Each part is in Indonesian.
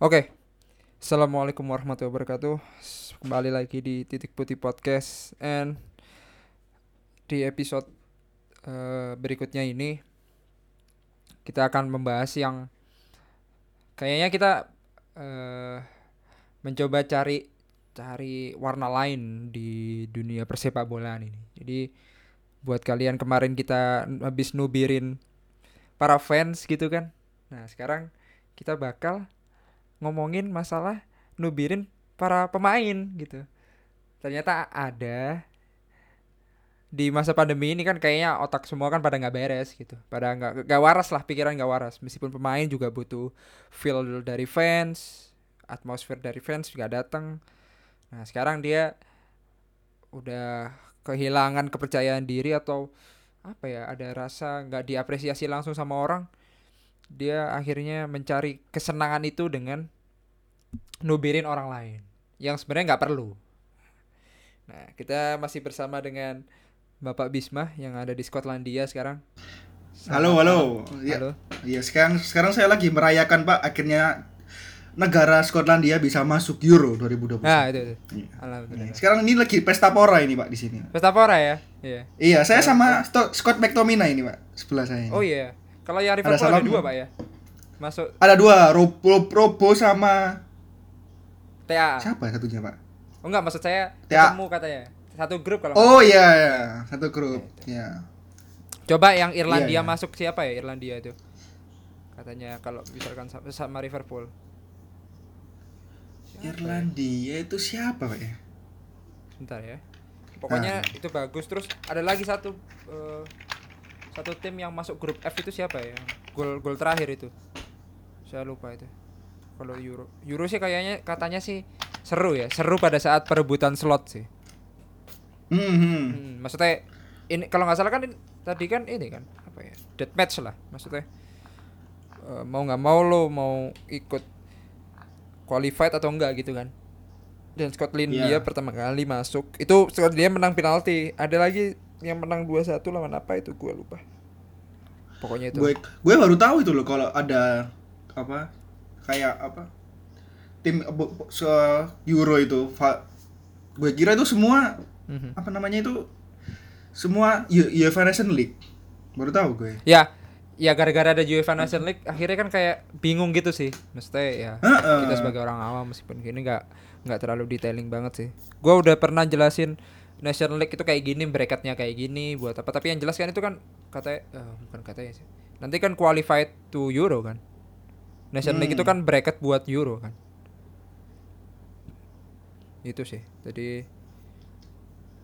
Oke. Assalamualaikum warahmatullahi wabarakatuh. Kembali lagi di Titik Putih Podcast and di episode eh, berikutnya ini kita akan membahas yang kayaknya kita eh, mencoba cari cari warna lain di dunia persepak bolaan ini. Jadi buat kalian kemarin kita habis nubirin para fans gitu kan. Nah, sekarang kita bakal ngomongin masalah nubirin para pemain gitu. Ternyata ada di masa pandemi ini kan kayaknya otak semua kan pada nggak beres gitu. Pada nggak nggak waras lah pikiran nggak waras. Meskipun pemain juga butuh feel dari fans, atmosfer dari fans juga datang. Nah, sekarang dia udah kehilangan kepercayaan diri atau apa ya, ada rasa nggak diapresiasi langsung sama orang dia akhirnya mencari kesenangan itu dengan nubirin orang lain yang sebenarnya nggak perlu. Nah, kita masih bersama dengan Bapak Bisma yang ada di Skotlandia sekarang. Halo, halo. Ya, Halo. Iya, sekarang sekarang saya lagi merayakan Pak akhirnya negara Skotlandia bisa masuk Euro 2020. Nah, itu, itu. Iya. Alhamdulillah. Sekarang ini lagi pesta pora ini Pak di sini. Pesta Pora ya? Iya. Iya, saya sama Scott McTominay ini Pak sebelah saya. ini. Oh iya. Kalau yang Liverpool ada, salam. dua, Pak ya. Masuk Ada dua, Robo, Robo sama TA. siapa ya satunya Pak? Oh enggak, maksud saya TA. ketemu katanya. Satu grup kalau Oh iya, iya. satu grup. Iya. Coba yang Irlandia Iya, iya. masuk siapa ya Irlandia itu? Katanya kalau misalkan sa- sama Liverpool. Siapa ya? Irlandia itu siapa Pak ya? Bentar ya. Pokoknya Ah. itu bagus. Terus ada lagi satu eh, satu tim yang masuk grup F itu siapa ya? Gol gol terakhir itu. Saya lupa itu. Kalau Euro. Euro sih kayaknya katanya sih seru ya. Seru pada saat perebutan slot sih. Hmm, hmm. Hmm, maksudnya ini kalau nggak salah kan ini- tadi kan ini kan apa ya? Dead match lah maksudnya. Eh, mau nggak mau lo mau ikut qualified atau enggak gitu kan. Dan Scotland Iya. dia pertama kali masuk. Itu Scotland dia menang penalti. Ada lagi yang menang 2-1 lawan apa itu gua lupa. Pokoknya itu. gue gue baru tahu itu loh kalau ada apa kayak apa tim se Euro itu gue kira itu semua Mhm. apa namanya itu semua UEFA Nation League baru tahu gue Ya, ya gara-gara ada UEFA Nation League akhirnya kan kayak bingung gitu sih. Maksudnya ya Heeh. kita sebagai orang awam meskipun gini nggak nggak terlalu detailing banget sih. Gua udah pernah jelasin National League itu kayak gini, bracketnya kayak gini buat apa. Tapi yang jelas kan itu kan katanya eh, bukan katanya sih. Nanti kan qualified to Euro kan. National League itu Hmm. kan bracket buat Euro kan. Itu sih. Jadi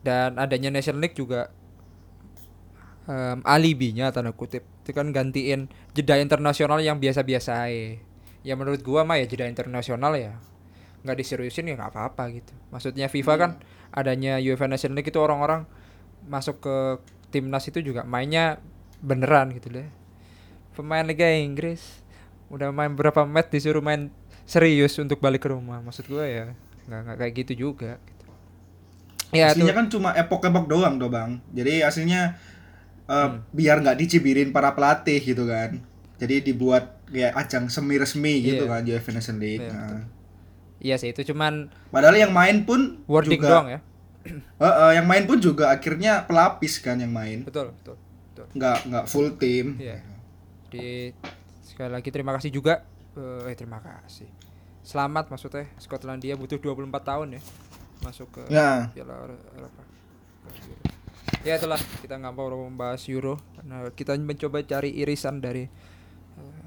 dan adanya National League juga em, alibinya tanda kutip itu kan gantiin jeda internasional yang biasa-biasa aja. Ya menurut gua mah ya jeda internasional ya nggak diseriusin ya nggak apa-apa gitu. Maksudnya FIFA kan adanya UEFA Nations League itu orang-orang masuk ke timnas itu juga mainnya beneran gitu deh. Pemain Liga Inggris udah main berapa match disuruh main serius untuk balik ke rumah. Maksud gua ya nggak nggak kayak gitu juga. Gitu. Ya aslinya tuh. kan cuma epok-epok doang tuh bang jadi aslinya eh, Hmm. biar nggak dicibirin para pelatih gitu kan jadi dibuat kayak ajang semi resmi gitu Iya. kan UEFA Nation League Iya, Nah. Iya sih itu cuman padahal yang main pun wording juga doang ya. Eh, eh, yang main pun juga akhirnya pelapis kan yang main Betul, betul. Betul. nggak nggak full tim Iya. Di sekali lagi terima kasih juga eh eh, terima kasih. Selamat maksudnya Skotlandia butuh 24 tahun ya masuk ke ya Piala Eropa. Ya itulah kita nggak mau membahas Euro karena kita mencoba cari irisan dari eh,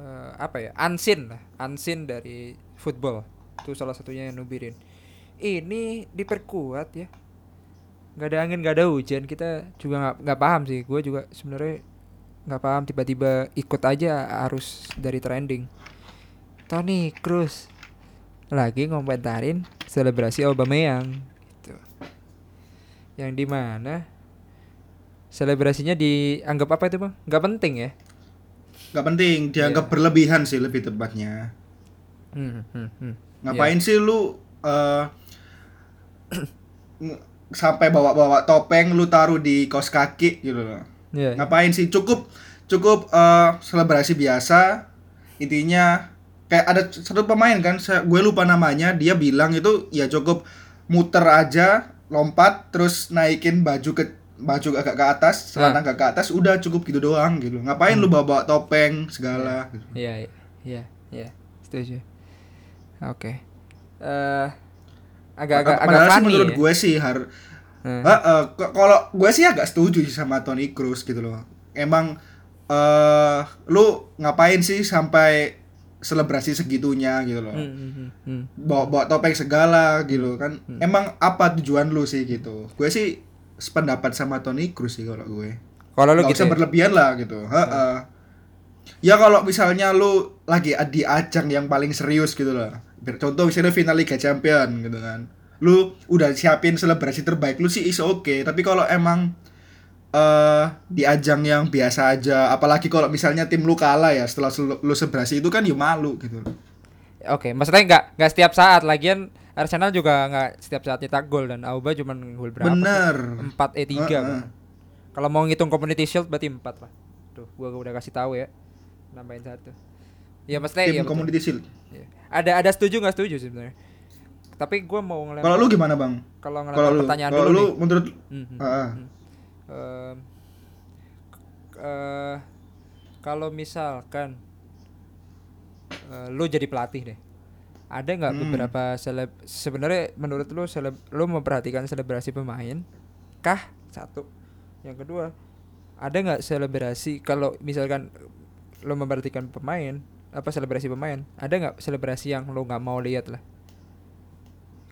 eh, apa ya unseen lah unseen dari football. Itu salah satunya yang nubirin. Ini diperkuat ya. Nggak ada angin nggak ada hujan. Kita juga nggak nggak paham sih. Gue juga sebenarnya nggak paham. Tiba-tiba ikut aja arus dari trending. Tony Cruz lagi ngomentarin selebrasi Aubameyang gitu. Yang di mana? Selebrasinya dianggap apa itu, Bang? nggak penting ya? nggak penting dianggap Iya. berlebihan sih lebih tepatnya Hmm, hmm, hmm. ngapain sih lu eh, nge- sampai bawa-bawa topeng lu taruh di kaos kaki gitu loh Iya. ngapain sih cukup cukup eh, selebrasi biasa intinya kayak ada satu pemain kan saya- gue lupa namanya dia bilang itu ya cukup muter aja lompat terus naikin baju ke baju agak ke atas celana agak ke atas udah cukup gitu doang gitu ngapain lu bawa bawa topeng segala gitu. Iya, iya, iya, iya, setuju. Oke. Eh agak-agak agak funny menurut ya. gue sih har Hmm. Heeh, k- kalau gue sih agak setuju sih sama Tony Cruz gitu loh. Emang eh lu ngapain sih sampai selebrasi segitunya gitu loh. Hmm, hmm, hmm, hmm. Bawa bawa topeng segala gitu kan. Emang apa tujuan lu sih gitu. Gue sih sependapat sama Tony Cruz sih kalau gue. Kalau lu Gak gitu. usah ya? berlebihan lah gitu. Heeh. Ya kalau misalnya lu lagi di ajang yang paling serius gitu loh. Contoh misalnya final Liga Champion gitu kan. Lu udah siapin selebrasi terbaik lu sih is oke, tapi kalau emang eh di ajang yang biasa aja, apalagi kalau misalnya tim lu kalah ya setelah lu, selebrasi itu kan ya malu gitu. Oke, maksudnya nggak nggak setiap saat. Lagian Arsenal juga nggak setiap saat nyetak gol dan Auba cuma gol berapa? Bener. Empat e tiga. Heeh. Kalau mau ngitung Community Shield berarti empat lah. Tuh, gua udah kasih tahu ya. Nambahin satu. Ya maksudnya Tim ya betul. Community Shield. Iya. Ada ada setuju nggak setuju sih sebenarnya. Tapi gua mau ngelempar Kalau lu gimana, Bang? kalau lu, pertanyaan kalau dulu lu nih. menurut Mhm. Heeh. Em, eh, kalau misalkan eh, lu jadi pelatih deh ada nggak Hmm. beberapa seleb sebenarnya menurut lu seleb lu memperhatikan selebrasi pemain kah satu yang kedua ada nggak selebrasi kalau misalkan lu memperhatikan pemain apa selebrasi pemain ada nggak selebrasi yang lu nggak mau lihat lah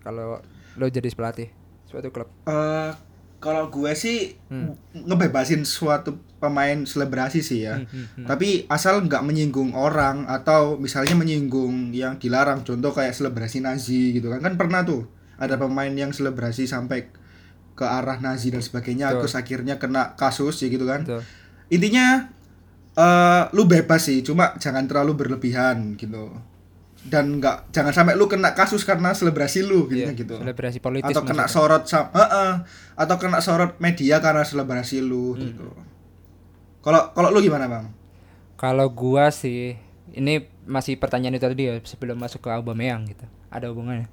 kalau lu jadi pelatih suatu klub Eh, kalau gue sih Hmm. ngebebasin suatu pemain selebrasi sih ya. Hmm, hmm, hmm. Tapi asal nggak menyinggung orang atau misalnya menyinggung yang dilarang. Contoh kayak selebrasi Nazi gitu kan. Kan pernah tuh ada pemain yang selebrasi sampai ke arah Nazi dan sebagainya Betul. terus akhirnya kena kasus ya gitu kan. Betul. Intinya eh lu bebas sih, cuma jangan terlalu berlebihan gitu. Dan nggak jangan sampai lu kena kasus karena selebrasi lu gitu, Iya, gitu selebrasi politis atau kena maksudnya. sorot sam Heeh. atau kena sorot media karena selebrasi lu Hmm. gitu. Kalau kalau lu gimana, Bang? Kalau gua sih ini masih pertanyaan itu tadi ya sebelum masuk ke Aubameyang gitu. Ada hubungannya.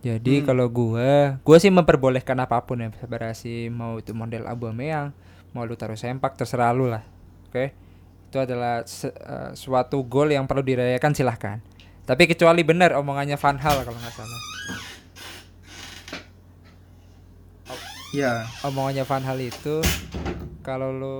Jadi Hmm. kalau gua, gua sih memperbolehkan apa pun ya selebrasi mau itu model Aubameyang, mau lu taruh sempak terserah lu lah. Oke. Itu adalah se- eh, suatu gol yang perlu dirayakan silahkan. Tapi kecuali benar omongannya Van Hal kalau nggak salah. Ya. omongannya Van Hal itu kalau lu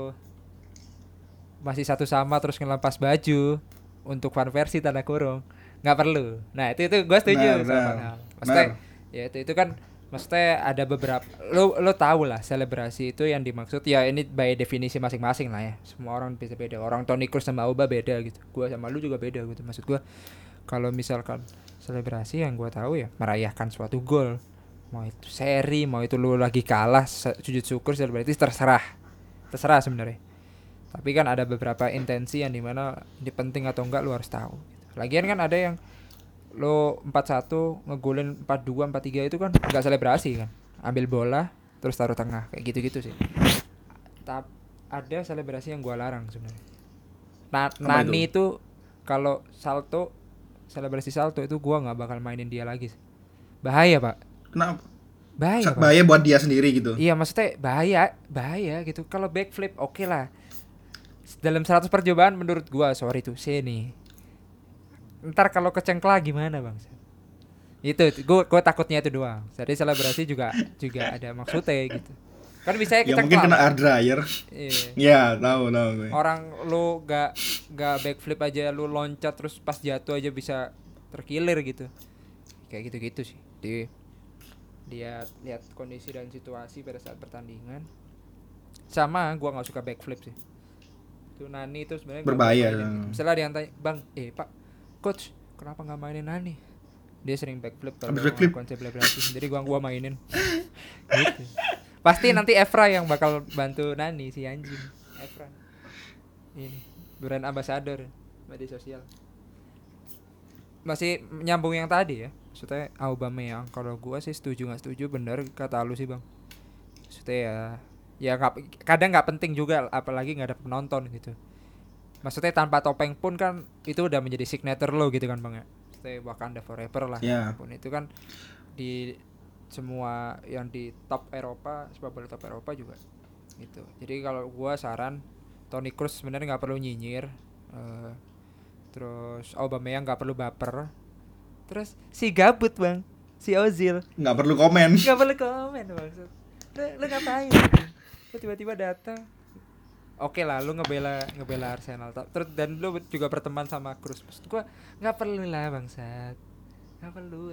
masih satu sama terus ngelempas baju untuk fan versi tanda kurung nggak perlu nah itu itu gue setuju Benar, sama benar. Van Hal maksudnya Benar. ya itu itu kan maksudnya ada beberapa lo lo tahu lah selebrasi itu yang dimaksud ya ini by definisi masing-masing lah ya. Semua orang bisa beda orang Tony Cruz sama Auba beda gitu. Gua sama lu juga beda gitu maksud gua. Kalau misalkan selebrasi yang gua tahu ya merayakan suatu gol. Mau itu seri mau itu lu lagi kalah sujud syukur selebrasi terserah. Terserah sebenarnya. Tapi kan ada beberapa intensi yang di mana ini penting atau enggak lu harus tahu gitu. lagian kan ada yang lo 4-1 ngegolin 4-2 4-3 itu kan enggak selebrasi kan ambil bola terus taruh tengah kayak gitu-gitu sih Tap, ada selebrasi yang gua larang sebenarnya Na- Apa Nani itu kalau salto selebrasi salto itu gua nggak bakal mainin dia lagi sih. bahaya pak Kenapa? bahaya Pak. Bahaya buat dia sendiri gitu. Iya maksudnya bahaya, bahaya gitu. Kalau backflip oke lah. Dalam 100 percobaan menurut gua sorry tuh sini. Ntar kalau kecengkla gimana bang? Itu gua gua takutnya itu doang. Jadi selebrasi juga juga ada maksudnya gitu. Kan bisa Ya mungkin kena air dryer. Iya. Ya, tahu tahu gue. Orang lu gak gak backflip aja lu loncat terus pas jatuh aja bisa terkilir gitu. Kayak gitu-gitu sih. Di lihat lihat kondisi dan situasi pada saat pertandingan. Sama gua nggak suka backflip sih. Itu Nani itu sebenarnya Berbahaya, ya. gitu. Misalnya dia tanya, "Bang, eh Pak, coach, kenapa nggak mainin Nani?" Dia sering backflip kalau backflip. melakukan selebrasi. Jadi gua gua mainin. gitu. Pasti nanti Evra yang bakal bantu Nani si anjing. Evra. Ini brand ambassador media sosial. Masih nyambung yang tadi ya. Maksudnya Aubameyang kalau gua sih setuju nggak setuju bener kata lu sih, Bang. Maksudnya ya ya nggak kadang nggak penting juga apalagi nggak ada penonton gitu. Maksudnya tanpa topeng pun kan itu udah menjadi signature lo gitu kan bang ya? Maksudnya Wakanda Forever lah Ya. pun itu kan di semua yang di top Eropa sepak bola top Eropa juga gitu. Jadi kalau gua saran Toni Kroos sebenarnya nggak perlu nyinyir eh, terus Aubameyang nggak perlu baper. Terus si gabut bang si Ozil. Nggak perlu komen. Nggak perlu komen maksud. Lu, lu ngapain? Lu tiba-tiba datang oke lah lu ngebela ngebela Arsenal terus dan lu juga berteman sama Cruz maksud gua nggak perlu lah bangsat. Nggak perlu.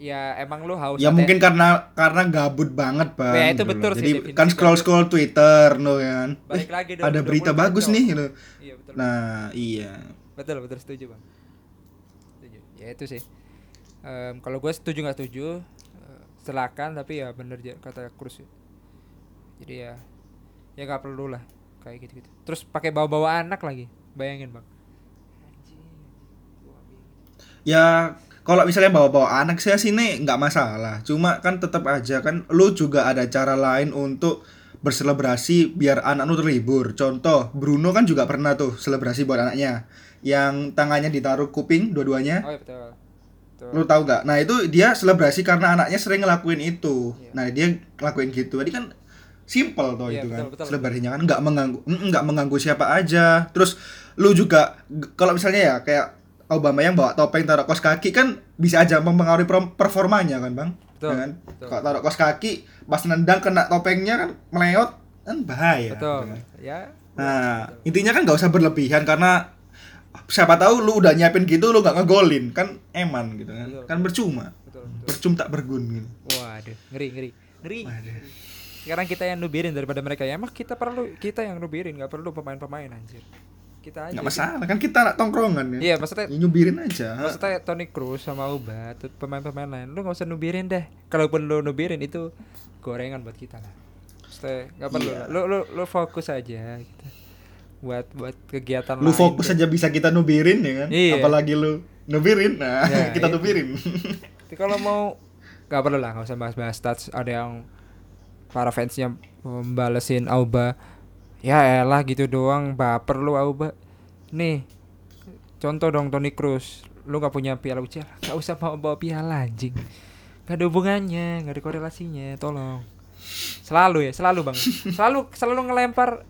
Ya emang lu haus ya mungkin karena karena gabut banget bang Ya, itu gitu. betul sih, jadi definisi kan scroll scroll Twitter no kan. Balik Eh, lagi dong, ada berita bagus kacau. nih gitu iya betul. Nah iya. Betul betul setuju bang. Setuju. Ya itu sih. Em, kalau gue setuju nggak setuju eh, silakan tapi ya bener kata Cruz jadi ya ya nggak perlu lah. Kayak gitu gitu terus pakai bawa bawa anak lagi. Bayangin bang. Ya kalau misalnya bawa-bawa anak saya sini nggak masalah. Cuma kan tetap aja kan lu juga ada cara lain untuk berselebrasi biar anak lu terhibur. Contoh Bruno kan juga pernah tuh selebrasi buat anaknya. Yang tangannya ditaruh kuping dua-duanya. Oh iya betul. Betul. Lu tahu gak? Nah itu dia selebrasi karena anaknya sering ngelakuin itu. Iya. Nah dia ngelakuin gitu. Jadi kan simple toh Iya, itu betul, kan. betul, Selebrasinya kan nggak mengganggu, nggak mengganggu siapa aja. Terus lu juga kalau misalnya ya kayak Obama yang bawa topeng taruh kos kaki kan bisa aja mempengaruhi performanya kan bang. Betul, Ya kan? betul. Kalau taruh kos kaki pas nendang kena topengnya kan meleot kan bahaya. betul gitu kan. ya Nah, intinya kan nggak usah berlebihan karena siapa tahu lu udah nyiapin gitu lu nggak ngegolin kan eman gitu kan. Betul, Kan percuma. betul betul Percuma tak bergun gitu. waduh ngeri ngeri ngeri Waduh. Sekarang kita yang nubirin daripada mereka ya emang kita perlu kita yang nubirin nggak perlu pemain-pemain anjir kita aja Nggak masalah kan kita anak tongkrongan ya. iya maksudnya Ya, nyubirin aja. Maksudnya Toni Kroos sama Uba, tuh pemain-pemain lain, lu nggak usah nubirin deh. Kalaupun lu nubirin itu gorengan buat kita lah. Maksudnya nggak perlu lah. Lu, lu lu fokus aja gitu. Buat buat kegiatan Lu lain. fokus deh. aja bisa kita nubirin ya kan. Iya. Apalagi lu nubirin. Nah, Ya, kita iya. nubirin. Tapi kalau mau nggak perlu lah, nggak usah bahas-bahas stats. Ada yang para fansnya membalesin Auba. Ya elah gitu doang, baper lu Auba. Nih, contoh dong Toni Kroos. Lu nggak punya piala UCL, nggak usah bawa bawa piala anjing. Gak ada hubungannya, gak ada korelasinya, tolong. Selalu ya, selalu bang. Selalu selalu ngelempar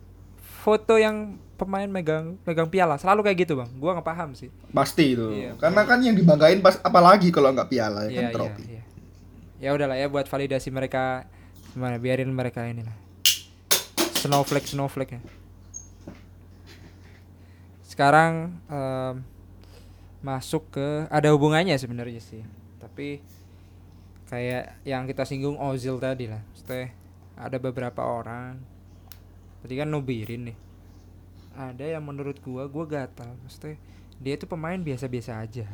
foto yang pemain megang megang piala, selalu kayak gitu bang. Gua nggak paham sih. Pasti itu. Iya, Karena kan yang dibanggain pas apalagi kalau nggak piala ya Iya, kan trofi. iya, iya. Ya udahlah ya buat validasi mereka gimana biarin mereka ini lah. Snowflake snowflake ya. Sekarang em, masuk ke ada hubungannya sebenarnya sih. Tapi kayak yang kita singgung Ozil tadi lah. Maksudnya ada beberapa orang tadi kan nubirin nih. Ada yang menurut gua gua gatal. Maksudnya dia itu pemain biasa-biasa aja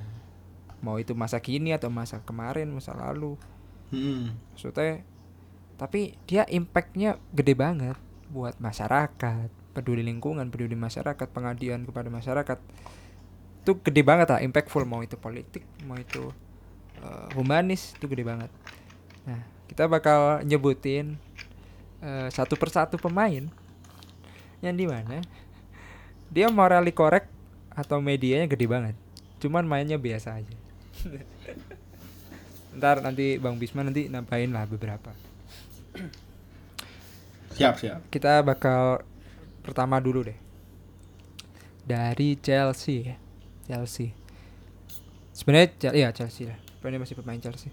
mau itu masa kini atau masa kemarin masa lalu Hmm. maksudnya tapi dia impactnya gede banget buat masyarakat peduli lingkungan peduli masyarakat pengabdian kepada masyarakat. Itu gede banget lah impactful mau itu politik mau itu eh, humanis itu gede banget. Nah kita bakal nyebutin eh, satu persatu pemain yang di mana dia morally correct atau medianya gede banget. Cuman mainnya biasa aja. Ntar nanti bang Bisma nanti nambahin lah beberapa Siap, siap. kita bakal pertama dulu deh. Dari Chelsea ya Chelsea. Sebenarnya iya Chelsea lah. Pokoknya masih pemain Chelsea?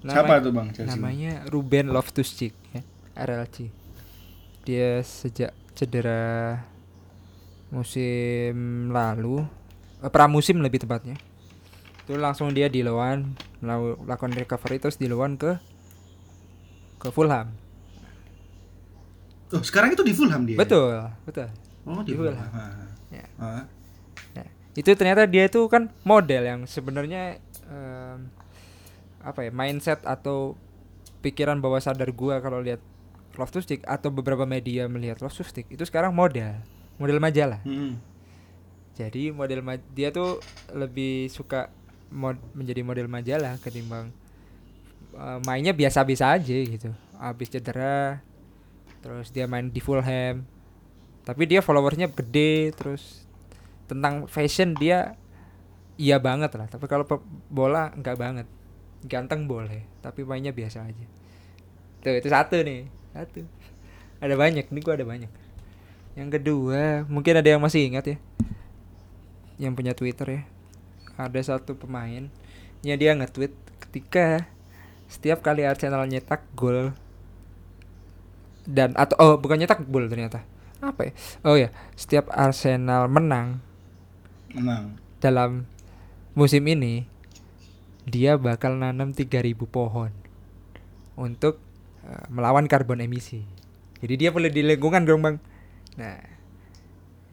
Siapa tuh Bang Chelsea? namanya Ruben Loftus-Cheek ya RLC dia sejak cedera musim lalu eh, pramusim lebih tepatnya. Itu langsung dia di loan melaku- melakukan recovery terus di loan ke ke Fulham Oh, sekarang itu di Fulham dia. betul betul Oh, di Di Fulham. Fulham. Ah. Ya. Ah. Nah, itu ternyata dia itu kan model yang sebenarnya em, apa ya mindset atau pikiran bawah sadar gua kalau lihat Loftus Cheek atau beberapa media melihat Loftus Cheek itu sekarang model model majalah Hmm. jadi model ma- dia tuh lebih suka mod menjadi model majalah ketimbang eh, mainnya biasa-biasa aja gitu habis cedera terus dia main di Fulham. Tapi dia followersnya gede terus tentang fashion dia iya banget lah. Tapi kalau bola enggak banget. Ganteng boleh tapi mainnya biasa aja. Tuh itu satu nih. Satu. Ada banyak nih gua ada banyak. Yang kedua mungkin ada yang masih ingat ya. Yang punya twitter ya. Ada satu pemain ya dia nge-tweet ketika setiap kali Arsenal nyetak gol dan atau oh bukan nyetak gol ternyata apa ya oh ya setiap Arsenal menang menang dalam musim ini dia bakal nanam 3000 pohon untuk eh, melawan karbon emisi. Jadi dia boleh di lingkungan dong bang. Nah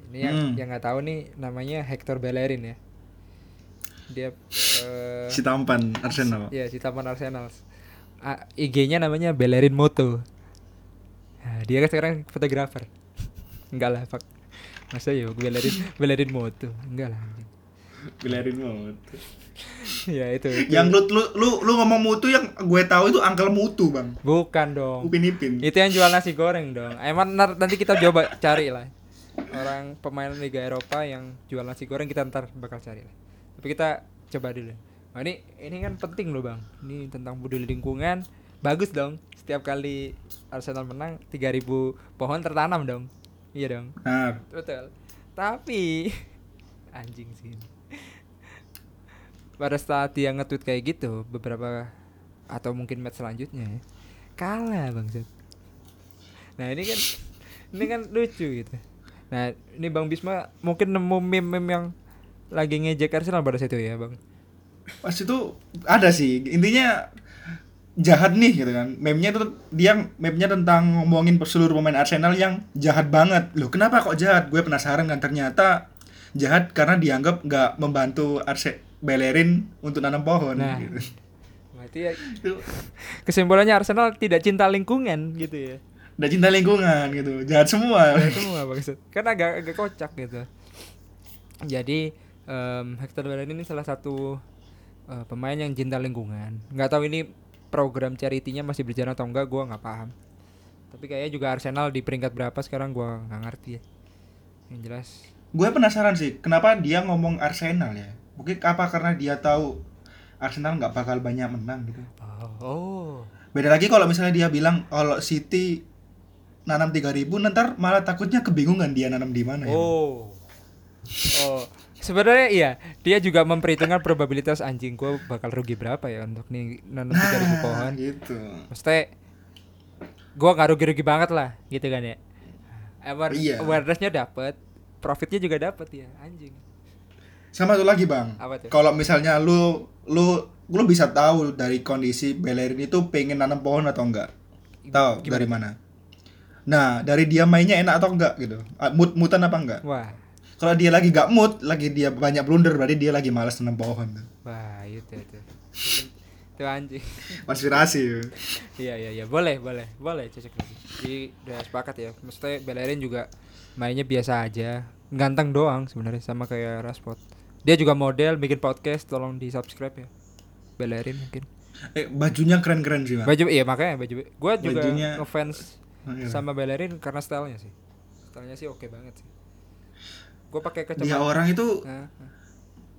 ini yang Hmm. yang nggak tahu nih namanya Hector Bellerin ya. Dia eh, si tampan Arsenal ya si Taman Arsenal. Ah, IG-nya namanya Bellerin Moto. Nah, dia kan sekarang fotografer. Enggak lah, Pak. Masa ya Bellerin Bellerin Moto? Enggak lah. Bilarin banget ya itu, itu. yang lu, lu lu lu ngomong mutu yang gue tahu itu angkel mutu bang bukan dong upin ipin itu yang jual nasi goreng dong emang ntar- nanti kita coba cari lah orang pemain Liga Eropa yang jual nasi goreng kita ntar bakal cari lah tapi kita coba dulu nah, ini ini kan penting loh bang ini tentang peduli lingkungan bagus dong setiap kali Arsenal menang 3000 pohon tertanam dong. Iya dong. Nah betul. Tapi anjing sih pada saat dia nge-tweet kayak gitu beberapa atau mungkin match selanjutnya ya, kalah bang nah ini kan ini kan lucu gitu. Nah ini bang Bisma mungkin nemu meme-meme yang lagi ngejek Arsenal pada situ ya bang? Pas itu ada sih. Intinya jahat nih gitu kan. Meme-nya tuh dia meme-nya tentang ngomongin seluruh pemain Arsenal yang jahat banget. Loh kenapa kok jahat? Gue penasaran kan. Ternyata jahat karena dianggap nggak membantu Arse Bellerin untuk nanam pohon Nah. gitu. berarti ya Itu kesimpulannya Arsenal tidak cinta lingkungan gitu ya. Udah cinta lingkungan gitu. Jahat semua. Ya, semua maksud. Kan agak agak kocak gitu. Jadi em, Hector Bellerin ini salah satu eh, pemain yang cinta lingkungan. Nggak tahu ini program charity-nya masih berjalan atau enggak gua nggak paham. Tapi kayaknya juga Arsenal di peringkat berapa sekarang gua nggak ngerti ya. Yang jelas. Gue penasaran sih kenapa dia ngomong Arsenal ya? Mungkin apa karena dia tahu Arsenal nggak bakal banyak menang gitu? Oh, oh. beda lagi kalau misalnya dia bilang kalau City nanam 3000 ntar malah takutnya kebingungan dia nanam di mana ya? Oh. Oh. Sebenarnya iya, dia juga memperhitungkan probabilitas anjing gua bakal rugi berapa ya untuk nih nanam 3000 pohon. gitu Maksudnya gua nggak rugi-rugi banget lah, gitu kan ya. Aware, Iya. Awareness-nya dapet, profitnya juga dapet ya, anjing. sama tuh lagi bang kalau misalnya lu lu lu bisa tahu dari kondisi Bellerin itu pengen nanam pohon atau enggak tahu Gimana? dari mana nah dari dia mainnya enak atau enggak gitu mutan apa enggak Wah, kalau dia lagi gak mood lagi dia banyak blunder berarti dia lagi malas nanam pohon wah itu itu. Itu anjing. konspirasi Iya iya iya, boleh boleh boleh cocok lagi. Jadi udah sepakat ya. Maksudnya Bellerin juga mainnya biasa aja, ganteng doang sebenarnya sama kayak Rashford. Dia juga model, bikin podcast, tolong di subscribe ya. Bellerin mungkin. eh bajunya keren keren sih Baju iya makanya baju. Gua juga Bajunya- ngefans Oh, iya. sama Bellerin karena stylenya sih. Stylenya sih oke banget sih. Gua pakai kacamata. orang itu Nah, nah.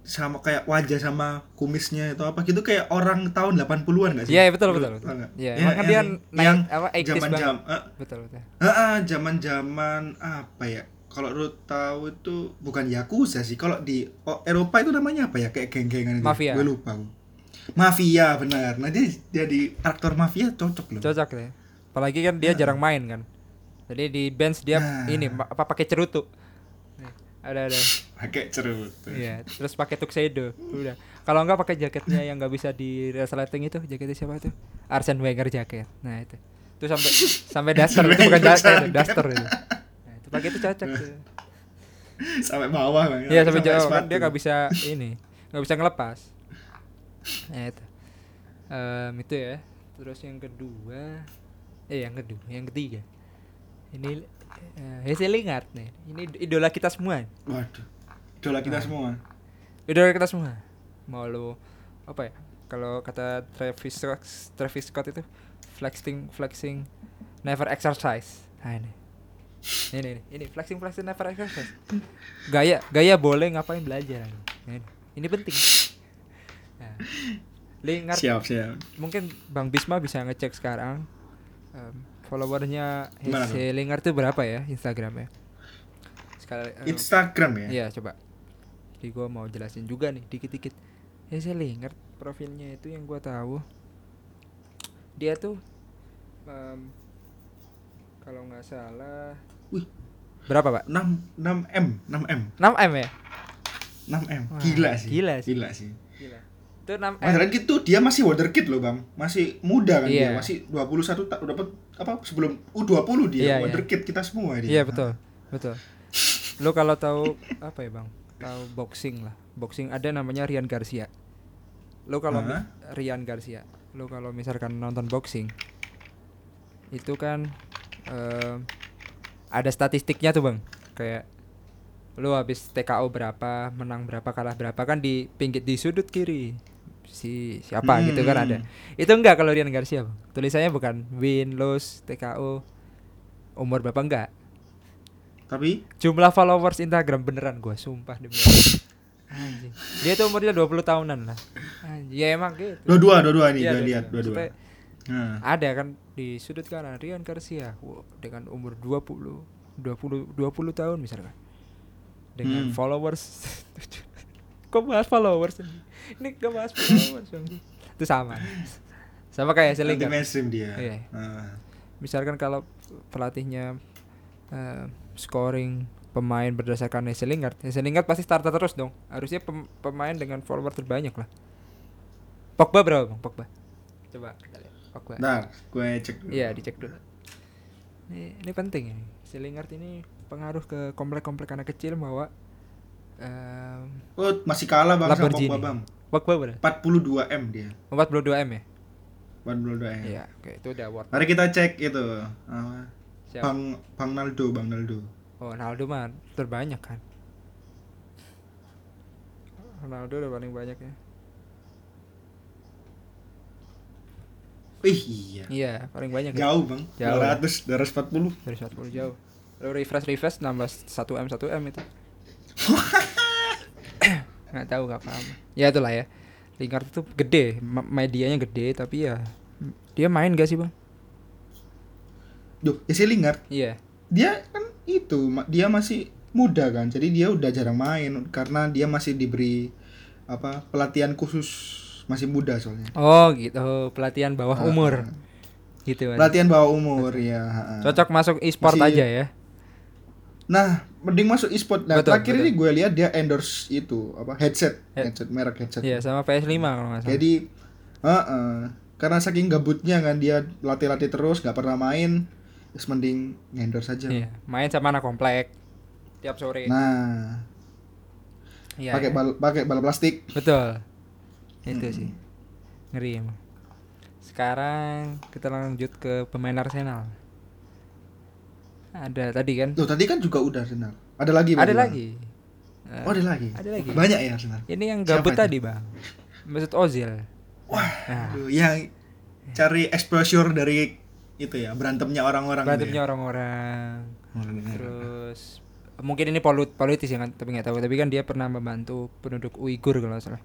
sama kayak wajah sama kumisnya itu apa gitu kayak orang tahun 80-an gak sih? Iya betul Lu betul. betul. nggak? Iya, Ya, kan dia yang, naik yang apa 80s zaman jam eh, Betul betul. eh, eh, zaman zaman apa ya? Kalau lu tahu itu bukan yakuza sih. Kalau di oh, Eropa itu namanya apa ya? Kayak geng-gengan itu. Mafia. Gue lupa. Mafia benar. Nah dia jadi aktor mafia cocok loh. Cocok deh. Apalagi kan dia jarang main kan. Jadi di bench dia Nah. ini apa pakai cerutu. Ada ada. Pakai cerut. Iya, terus pakai tuxedo. Udah. Kalau enggak pakai jaketnya yang enggak bisa di resleting itu, jaketnya siapa tuh? Arsene Wenger jaket. Nah, itu. Itu sampai sampai daster itu bukan jaket, jaket. daster itu. Nah, itu pakai itu cocok tuh. Sampai bawah Bang. Iya, sampai jauh kan dia nggak bisa ini, nggak bisa ngelepas. Nah, itu. Em, itu ya. Terus yang kedua, eh yang kedua, yang ketiga. Ini uh, Jesse Lingard nih. Ini idola kita semua. Waduh. Idola kita Nah. semua. Idola kita semua. Mau lu apa ya? Kalau kata Travis Scott, Travis Scott itu flexing flexing never exercise. Nah ini. Ini ini ini flexing flexing never exercise. Gaya gaya boleh ngapain belajar. Ini, ini penting. Nah, Lingard Siap, siap. mungkin Bang Bisma bisa ngecek sekarang em, followernya Gimana tuh? Berapa ya Instagramnya sekali em, Instagram ya? iya coba jadi gua mau jelasin juga nih dikit-dikit Hesse Lingard profilnya itu yang gua tahu dia tuh em, kalau nggak salah Wih. berapa pak 6 6 M, 6 M, 6 m ya 6 M. Wah, Gila sih. gila sih. Gila sih. Itu 6 m Masalah gitu dia masih wonderkid loh, Bang. Masih muda kan Iya. dia, masih 21 tak dapat apa sebelum U20 dia, Iya, iya. wonderkid kita semua dia. Iya betul, betul. Lo kalau tahu apa ya bang? Tahu boxing lah, boxing ada namanya Rian Garcia. Lo kalau Hah? Rian Garcia, lo kalau misalkan nonton boxing, itu kan em, ada statistiknya tuh bang, kayak lo habis TKO berapa, menang berapa, kalah berapa kan di pinggir di sudut kiri si siapa gitu kan ada. Hmm. Itu enggak kalau Rian Garcia bang. Tulisannya bukan win, lose, TKO, umur berapa enggak Tapi jumlah followers Instagram beneran gua sumpah demi. Anjing. Dia tuh umurnya 20 tahunan lah. Anjing. Ya emang gitu. dua-dua, dua-dua nih, dua-dua. lihat dua-dua. Nah. Ada kan di sudut kanan Rian Garcia wow, dengan umur 20 20 20 tahun misalkan. Dengan Hmm. followers Kok bahas followers ini? Ini gak bahas followers. Itu sama. Sama kayak Selingkuh. mainstream dia. Iya. Nah. misalkan kalau pelatihnya eh, scoring pemain berdasarkan Hesse Lingard, pasti starter terus dong. Harusnya pem- pemain dengan follower terbanyak lah. Pogba berapa bang? Pogba. Coba kita lihat. Pogba. Nah, gue cek dulu. Iya dicek dulu. Ini, ini penting. Hesse Lingard ini pengaruh ke komplek-komplek anak kecil bahwa em, Oh, masih kalah Bang sama Lamborghini. Pogba, Bang. Pogba berapa? 42 M dia. 42 m ya? 42 M. Iya, oke itu udah worth. Mari kita cek itu. apa, Siap. Bang Bang Naldo, Bang Naldo. Oh, Ronaldo mah terbanyak kan. Ronaldo udah paling banyak ya. Ih, iya. Iya, paling banyak ya. Jauh, Bang. Jauh. 200, 240. Dari 40 jauh. Lalu refresh refresh nambah 1 m 1 m itu. Nggak tahu nggak paham. Ya itulah ya. Lingard itu gede, medianya gede tapi ya dia main gak sih bang? Duh, ya si Lingard, Iya. dia kan itu, dia masih muda kan. Jadi dia udah jarang main karena dia masih diberi apa pelatihan khusus masih muda soalnya. Oh gitu, pelatihan bawah Ah, umur. Gitu. Pelatihan bawah umur ya. Cocok masuk e-sport aja ya. Nah, mending masuk e-sport. Nah, Betul, terakhir betul. ini gue lihat dia endorse itu apa headset, Head- headset merek headset. Iya, sama PS5 kalau nggak salah. Jadi, heeh. karena saking gabutnya kan dia latih-latih terus, nggak pernah main, terus mending endorse aja. Iya, main sama anak komplek tiap sore. Nah, Iya. pakai iya. bal pakai bal plastik. Betul. Itu Hmm. sih. Ngeri emang. Sekarang kita lanjut ke pemain Arsenal. Ada tadi kan? Tuh, tadi kan juga udah Arsenal. Ada lagi Ada Bang? lagi. Eh, Oh, ada lagi. Ada lagi. Banyak ya Arsenal. Ini yang Siapa gabut itu? tadi, Bang. Mesut Ozil. Wah, Nah, aduh, yang cari exposure dari itu ya, berantemnya orang-orang. berantemnya itu orang-orang. ya. Terus mungkin ini polit politis ya kan, tapi nggak tahu. Tapi kan dia pernah membantu penduduk Uighur kalau salah.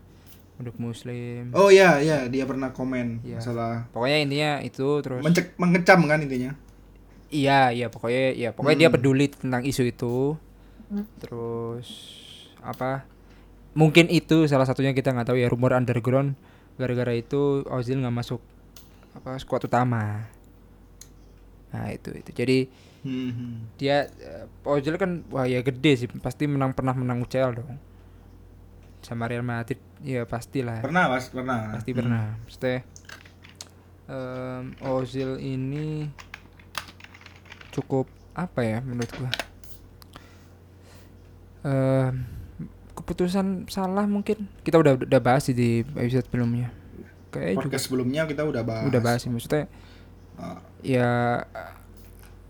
Penduduk Muslim. Oh iya, iya, dia pernah komen Iya. masalah Pokoknya intinya itu terus. mencek mengecam kan intinya. Iya, iya pokoknya ya pokoknya dia Hmm. peduli tentang isu itu. Terus apa? Mungkin itu salah satunya kita nggak tahu ya rumor underground gara-gara itu Ozil nggak masuk apa skuad utama. Nah, itu itu. Jadi Hmm. dia eh, Ozil kan wah ya gede sih, pasti menang pernah menang UCL dong. Sama Real Madrid ya pastilah. Pernah, Mas, pernah. Pasti Hmm. pernah. Maksudnya em, Ozil ini cukup apa ya menurut gua? Em, keputusan salah mungkin kita udah udah bahas sih di episode sebelumnya. Kayak juga sebelumnya kita udah bahas. udah bahas sih maksudnya Ah, ya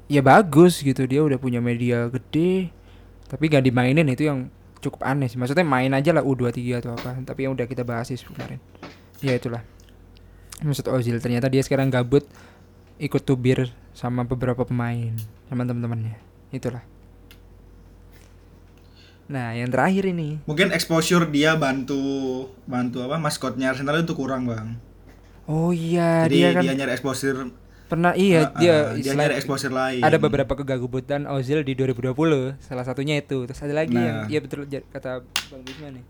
ya bagus gitu. Dia udah punya media gede tapi gak dimainin. Itu yang cukup aneh sih. Maksudnya main aja lah U23 atau apa. Tapi yang udah kita bahas sih kemarin ya itulah. Maksud Ozil ternyata dia sekarang gabut ikut tubir sama beberapa pemain sama teman-temannya itulah nah yang terakhir ini Mungkin exposure dia bantu bantu apa maskotnya Arsenal itu kurang, Bang. oh iya Jadi dia kan dia nyari exposure pernah iya Ah, dia ah, dia nyari exposure lain. ada beberapa kegagubutan Ozil di 2020 salah satunya itu terus ada lagi yang Nah. iya betul kata Bang Bisma nih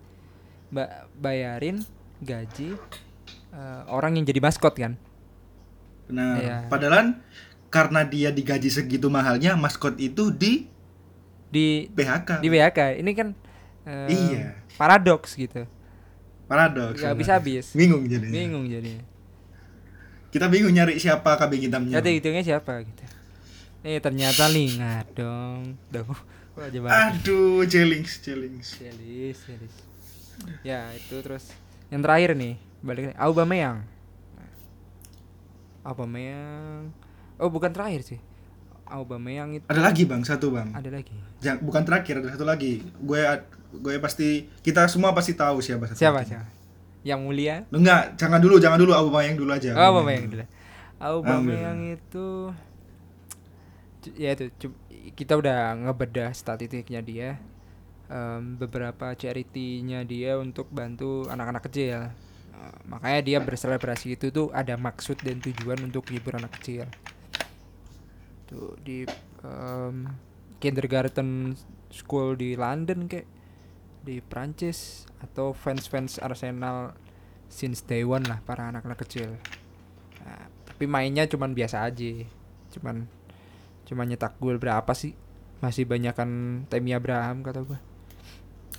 Mbak bayarin gaji eh, orang yang jadi maskot kan Nah, Iya. padahal karena dia digaji segitu mahalnya, maskot itu di di PHK. di WHK ini kan eh, Iya. paradoks gitu Paradoks. nggak habis habis Bingung jadi. bingung jadinya Kita bingung nyari siapa kambing hitamnya. Nanti hitungnya siapa gitu. Eh ternyata lingat dong. Duh. Aduh, jelings, jelings. Jelis, jelis. Ya, itu terus yang terakhir nih, balik. Aubameyang. Aubameyang. Oh, bukan terakhir sih. Aubameyang itu Ada lagi bang, satu bang. ada lagi. Jangan, bukan terakhir, ada satu lagi. Gue gue pasti kita semua pasti tahu siapa satu Siapa lagi. siapa? Yang mulia? Enggak, jangan dulu, jangan dulu Aubameyang dulu aja. Oh, Aubameyang dulu. Aubameyang itu ya itu kita udah ngebedah statistiknya dia. Em, beberapa charity-nya dia untuk bantu anak-anak kecil. Eh, makanya dia berselebrasi itu tuh ada maksud dan tujuan untuk hibur anak kecil. Tuh di em, kindergarten school di London kayak di Prancis atau fans-fans Arsenal since day one lah para anak-anak kecil. Nah, tapi mainnya cuman biasa aja. Cuman cuman nyetak gol berapa sih? Masih banyakan Temi Abraham kata gua.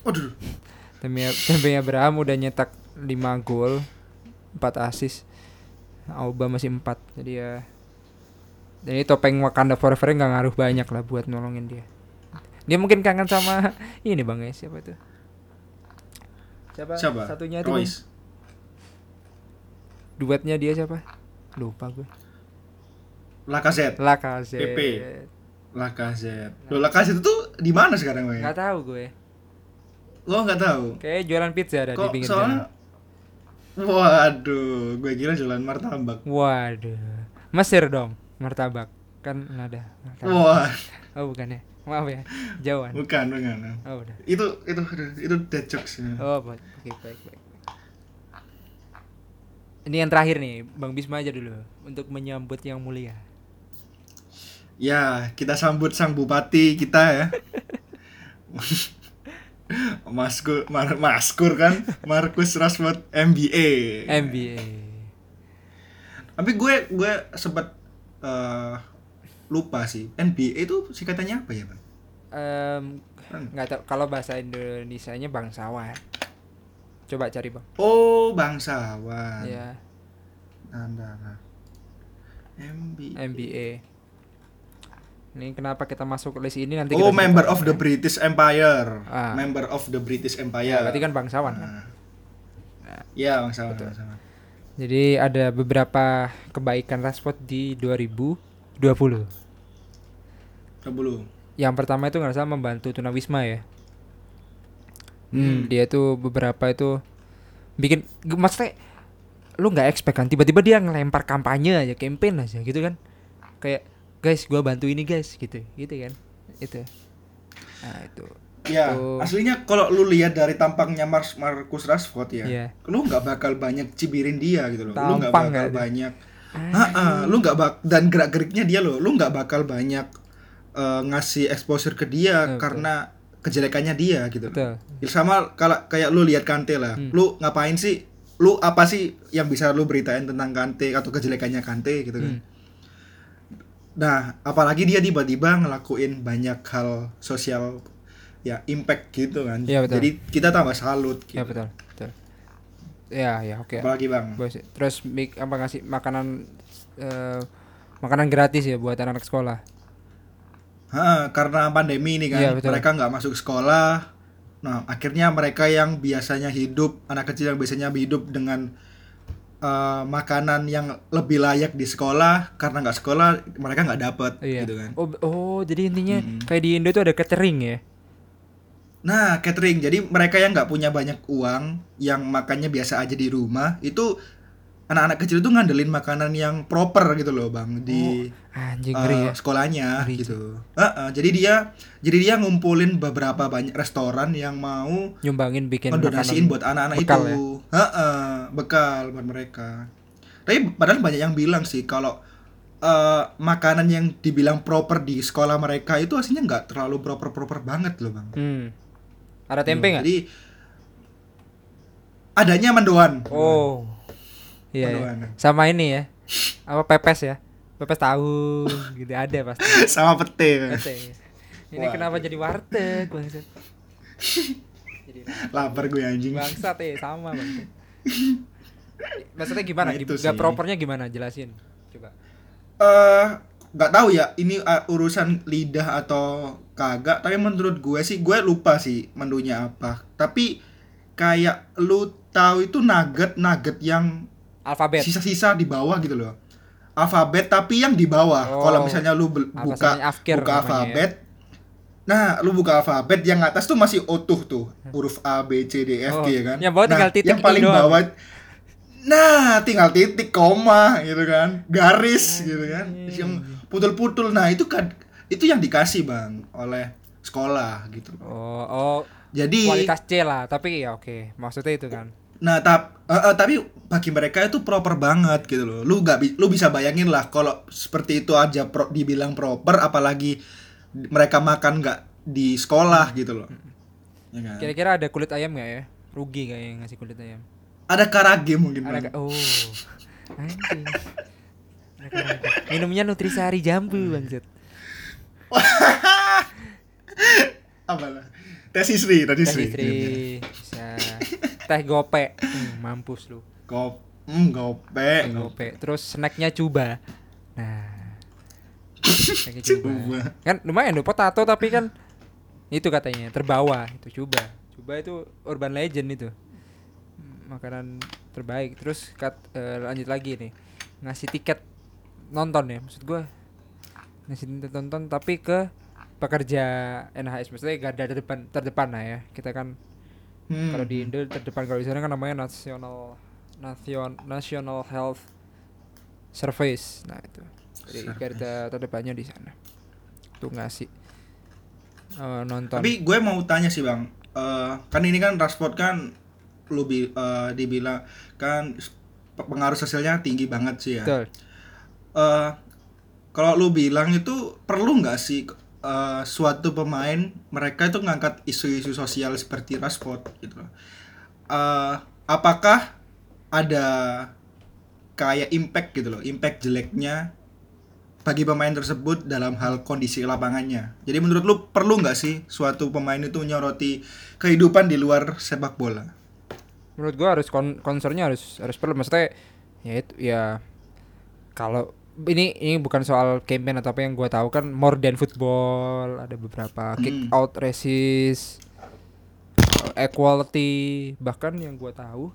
Waduh, Temi, Temi Abraham udah nyetak 5 gol, 4 assist. Auba masih 4. Jadi ya jadi topeng Wakanda Forever nggak ngaruh banyak lah buat nolongin dia. Dia mungkin kangen sama ini Bang ya, siapa itu? Siapa? siapa? Satunya itu. Royce. Duetnya dia siapa? Lupa gue. Lacazette. Lacazette. PP. Lacazette. Loh, Lacazette itu di mana sekarang, Bang? Nggak tahu gue. Lo nggak tahu? Kayak jualan pizza ada di Kok pinggir soalnya jalan. Waduh, gue kira jualan martabak. Waduh. Mesir dong, martabak. Kan ada. martabak. Wah, Oh, bukan ya. Maaf ya. Jauhan. bukan, bukan. Oh, udah. Itu itu itu dead jokes. Oh, baik. Oke, baik, baik. Ini yang terakhir nih, Bang Bisma aja dulu untuk menyambut yang mulia. Ya, kita sambut sang bupati kita ya. Maskur, Mar Maskur kan, Marcus Rashford MBA. MBA. Tapi gue gue sempat eh, lupa sih. NBA itu singkatannya apa ya, Bang? Bang. nggak tahu kalau bahasa Indonesianya bangsawan. Coba cari, Bang. Oh, bangsawan. Ya, Nah, nah, nah. MBA. MBA. Ini kenapa kita masuk list ini nanti Oh, member of the British Empire. Ah. Member of the British Ya, Empire. berarti kan bangsawan kan. Nah. Ya, bangsawan, bangsawan. Jadi ada beberapa kebaikan Rashford di 2020. 20. Yang pertama itu nggak salah membantu tunawisma ya. Hmm, dia tuh beberapa itu bikin maksudnya lu nggak expect kan tiba-tiba dia ngelempar kampanye aja, campaign aja gitu kan. Kayak guys, gua bantu ini guys gitu. Gitu kan. Itu. Nah, itu. Ya, Tuh. aslinya kalau lu lihat dari tampangnya Mar Marcus Rashford ya, Iya. lu nggak bakal banyak cibirin dia gitu loh. lu nggak Tampang bakal ada. banyak, Ha-ha, lu nggak bak dan gerak geriknya dia loh, lu nggak bakal banyak eh, ngasih exposure ke dia Betul. karena kejelekannya dia gitu. Betul. Ya, Sama kalau kayak lu lihat Kante lah, Hmm. lu ngapain sih? Lu apa sih yang bisa lu beritain tentang Kante atau kejelekannya Kante gitu kan? Hmm. Nah, apalagi dia tiba-tiba ngelakuin banyak hal sosial ya impact gitu kan. Iya, betul. Jadi kita tambah salut gitu. Ya betul, betul. Ya, ya oke. Apalagi Bang. Terus mik apa ngasih makanan eh, makanan gratis ya buat anak-anak sekolah. Ha, karena pandemi ini kan betul. mereka nggak masuk sekolah. Nah, akhirnya mereka yang biasanya hidup anak kecil yang biasanya hidup dengan eh, makanan yang lebih layak di sekolah karena nggak sekolah mereka nggak dapet Iya. gitu kan. Oh, oh, jadi intinya Mm-mm. kayak di Indo tuh ada catering ya. Nah, catering. Jadi mereka yang nggak punya banyak uang, yang makannya biasa aja di rumah, itu anak-anak kecil tuh ngandelin makanan yang proper gitu loh bang di Anjing eh, ngeri ya. sekolahnya Ngeri, gitu. Heeh, jadi dia jadi dia ngumpulin beberapa banyak restoran yang mau Nyumbangin bikin makanan buat anak-anak itu. ya? Heeh, bekal buat mereka. Tapi padahal banyak yang bilang sih kalau eh, makanan yang dibilang proper di sekolah mereka itu aslinya nggak terlalu proper-proper banget loh bang. Hmm. Ada tempe nggak? Jadi adanya mendoan. Oh. Iya, iya. Mendoan. Sama ini ya. Apa pepes ya? Pepes tahu gitu ada pasti. Sama pete. Pete. Ini Wah. kenapa jadi warteg bangsat? jadi Lapar gue anjing. bangsat ya sama bangsat. Maksudnya gimana? Nah, itu Gak propernya gimana? Jelasin. Coba. eh nggak tahu ya ini uh, urusan lidah atau kagak tapi menurut gue sih gue lupa sih menunya apa tapi kayak lu tahu itu nugget nugget yang Alfabet. sisa-sisa di bawah gitu loh alfabet tapi yang di bawah Oh. kalau misalnya lu buka? Afkir buka ya. alfabet nah lu buka alfabet yang atas tuh masih utuh tuh huruf A B C D F Oh, G ya kan yang bawah nah, tinggal titik yang paling doang. bawah nah tinggal titik koma gitu kan garis gitu kan yang putul-putul nah itu kan itu yang dikasih bang oleh sekolah gitu Oh, oh jadi kualitas C lah, tapi ya oke. Maksudnya itu kan. Nah, tap, eh, eh, tapi bagi mereka itu proper banget gitu loh. Lu gak bi- lu bisa bayangin lah kalau seperti itu aja pro- dibilang proper apalagi mereka makan nggak di sekolah gitu loh. Ya kan? Kira-kira ada kulit ayam nggak ya? Rugi kayaknya ngasih kulit ayam. Ada karage mungkin. Ada ka- oh. Anjing. Minumnya nutrisari jambu bangsat. Apa lah? Tes istri, tes Teh istri. istri bisa. Teh gope. Hmm, mampus lu. Gop, hmm, gope. Gope. Terus snacknya cuba. Nah. Snacknya cuba. Cuba. Kan lumayan tuh potato tapi kan itu katanya terbawa itu coba. Coba itu urban legend itu. Makanan terbaik. Terus kat, eh, lanjut lagi nih. Ngasih tiket nonton ya maksud gua. Ngasih tiket nonton tapi ke pekerja NHS maksudnya garda terdepan terdepan lah ya. Kita kan Hmm. kalau di Indo terdepan kalau di sana kan namanya nasional nasion national health service nah itu jadi Service. garda terdepannya di sana tuh ngasih eh, nonton Tapi gue mau tanya sih bang, Eh, kan ini kan Rashford kan lu bi- eh, dibilang kan pengaruh sosialnya tinggi banget sih ya. betul Eh, kalau lu bilang itu perlu nggak sih eh, suatu pemain mereka itu ngangkat isu-isu sosial seperti Rashford gitu. Eh, apakah ada kayak impact gitu loh, impact jeleknya bagi pemain tersebut dalam hal kondisi lapangannya. Jadi menurut lu perlu nggak sih suatu pemain itu nyoroti kehidupan di luar sepak bola? menurut gua harus kon concernnya harus harus perlu maksudnya ya itu ya kalau ini ini bukan soal campaign atau apa yang gua tahu kan more than football ada beberapa kick Hmm. out resist equality bahkan yang gua tahu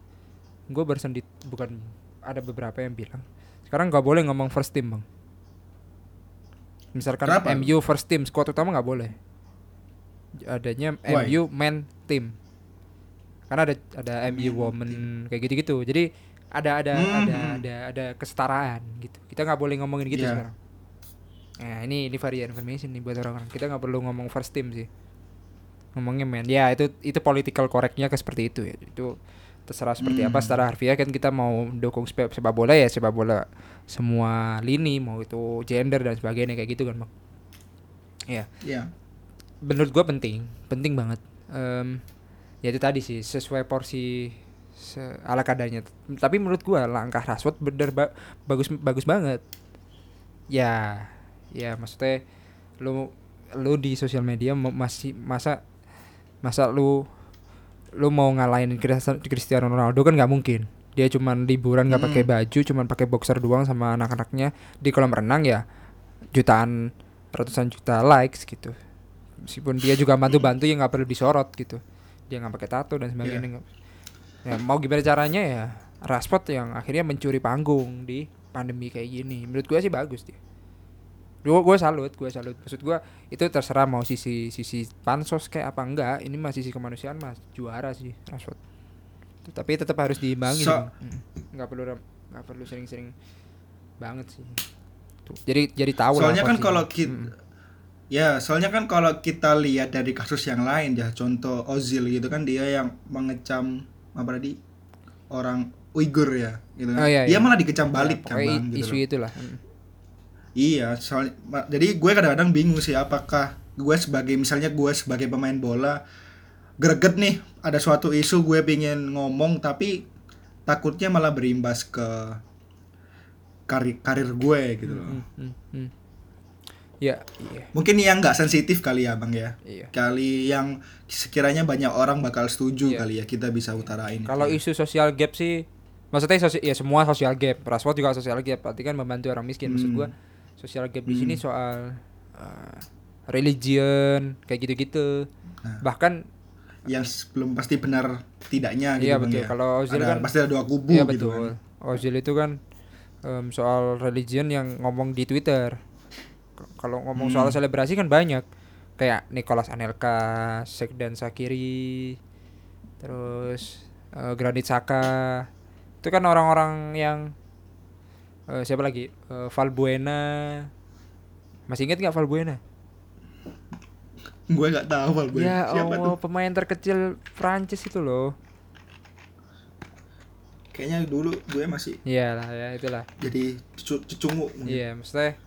gua barusan di bukan ada beberapa yang bilang sekarang nggak boleh ngomong first team bang misalkan Kenapa? MU first team squad utama nggak boleh adanya Why? MU men team karena ada ada MU woman kayak gitu-gitu jadi ada ada Hmm. ada ada ada kesetaraan gitu. Kita nggak boleh ngomongin gitu Iya. sekarang. Nah ini ini varian information nih buat orang-orang. Kita nggak perlu ngomong first team sih. Ngomongnya men ya itu itu political correctnya ke seperti itu ya. Itu terserah seperti apa. Hmm. secara harfiah kan kita mau dukung sepak sepak bola ya sepak bola semua lini mau itu gender dan sebagainya kayak gitu kan bang ya. Ya. menurut gua penting. Penting banget. Em, ya itu tadi sih sesuai porsi ala kadarnya tapi menurut gua langkah Rashford bener ba- bagus bagus banget. Ya ya maksudnya lu lu di sosial media masih masa masa lu lu mau ngalahin Cristiano Ronaldo kan nggak mungkin. Dia cuman liburan nggak pakai Hmm. baju cuman pakai boxer doang sama anak-anaknya di kolam renang ya. Jutaan ratusan juta likes gitu. Meskipun dia juga bantu-bantu yang nggak perlu disorot gitu. Dia nggak pakai tato dan sebagainya nggak- ya mau gimana caranya ya? Rashford yang akhirnya mencuri panggung di pandemi kayak gini. Menurut gue sih bagus dia gue gue salut gue salut. Maksud gue itu terserah mau sisi sisi pansos kayak apa enggak. Ini mah sisi kemanusiaan mas. Juara sih Rashford. Tapi tetap harus diimbangi So- nggak perlu nggak perlu sering-sering banget sih. Tuh. jadi jadi tahu Soalnya lah kan kalau kita Mm. Ya, soalnya kan kalau kita lihat dari kasus yang lain ya, contoh Ozil gitu kan dia yang mengecam apa tadi orang Uighur ya, gitu kan. Oh, iya, dia iya. malah dikecam Ya, balik kan pokoknya bang, gitu isu loh. itulah. Iya, soalnya jadi gue kadang-kadang bingung sih apakah gue sebagai misalnya gue sebagai pemain bola greget nih ada suatu isu gue pingin ngomong tapi takutnya malah berimbas ke karir karir gue gitu loh. Mm, mm, mm. Ya iya Mungkin yang nggak sensitif kali ya bang ya. iya Kali yang sekiranya banyak orang bakal setuju Iya. kali ya kita bisa utarain. Kalau ya. isu sosial gap sih, maksudnya sosi ya semua sosial gap. Rashford juga sosial gap, berarti kan membantu orang miskin. Maksud Hmm. gua sosial gap di Hmm. sini soal uh, religion kayak gitu-gitu. Nah. Bahkan yang belum pasti benar tidaknya gitu iya betul. ya. Kalau Ozil Ada- kan pasti ada dua kubu iya gitu betul. kan. Ozil itu kan em, soal religion yang ngomong di Twitter. Kalau ngomong soal Hmm. selebrasi kan banyak. Kayak Nicolas Anelka, Sekdan Sakiri, terus eh, Granit Xhaka. Itu kan orang-orang yang eh, siapa lagi? Eh, Valbuena. Masih inget nggak Valbuena? Gue nggak tahu Valbuena. Ya Siapa Allah, tuh? pemain terkecil Prancis itu loh. Kayaknya dulu gue masih Iya lah ya itulah. jadi cucu cucungu. Iya, maksudnya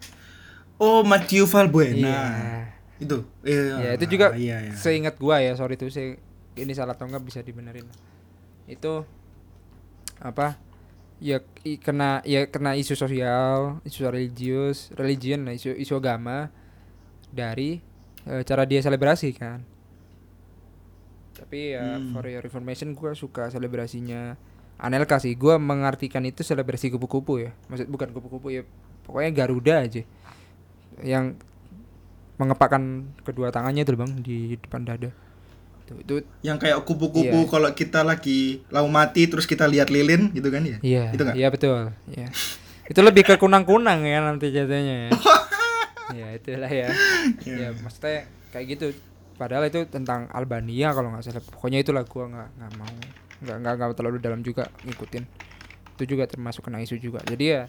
Oh, Matthew Valbuena. Iya. Itu. Iya. Ya itu juga Iya, iya. seingat gua ya, sorry tuh saya ini salah atau enggak bisa dibenerin. Itu apa? Ya i- kena ya kena isu sosial, isu religius, religion lah, isu isu agama dari eh, cara dia selebrasi kan. Tapi ya Hmm. for your information gua suka selebrasinya Anelka sih. Gua mengartikan itu selebrasi kupu-kupu ya. Maksud bukan kupu-kupu ya. Pokoknya Garuda aja. Yang mengepakkan kedua tangannya itu Bang di depan dada. Tuh, itu Yang kayak kupu-kupu Iya. kalau kita lagi lau mati terus kita lihat lilin gitu kan ya? iya, Itu iya betul. Iya. itu lebih ke kunang-kunang ya nanti jatuhnya ya. ya itulah ya. Iya. ya maksudnya kayak gitu. Padahal itu tentang Albania kalau nggak salah. Pokoknya itulah gua nggak nggak mau nggak nggak nggak terlalu dalam juga ngikutin. Itu juga termasuk kena isu juga. Jadi ya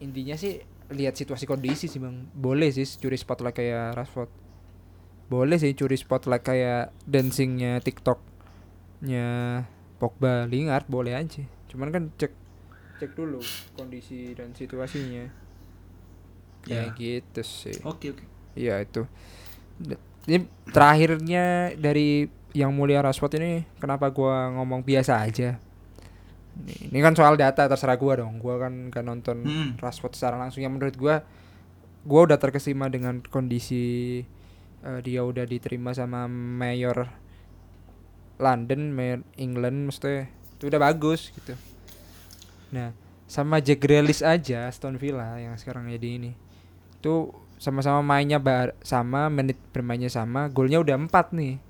intinya sih lihat situasi kondisi sih bang. Boleh sih curi spotlight kayak Rashford. Boleh sih curi spotlight kayak dancingnya TikToknya Pogba Lingard boleh aja. Cuman kan cek cek dulu kondisi dan situasinya. Ya. Kayak gitu sih. Oke, oke. Iya itu. D- Ini terakhirnya dari yang mulia Rashford ini kenapa gua ngomong biasa aja? Ini, ini kan soal data terserah gua dong. Gua kan kan nonton Hmm. Rashford secara langsung yang menurut gua gua udah terkesima dengan kondisi eh, dia udah diterima sama mayor London, mayor England maksudnya itu udah bagus gitu. Nah, sama Jack Grealish aja Aston Villa yang sekarang jadi ini. Itu sama-sama mainnya bar sama, menit bermainnya sama, golnya udah empat nih.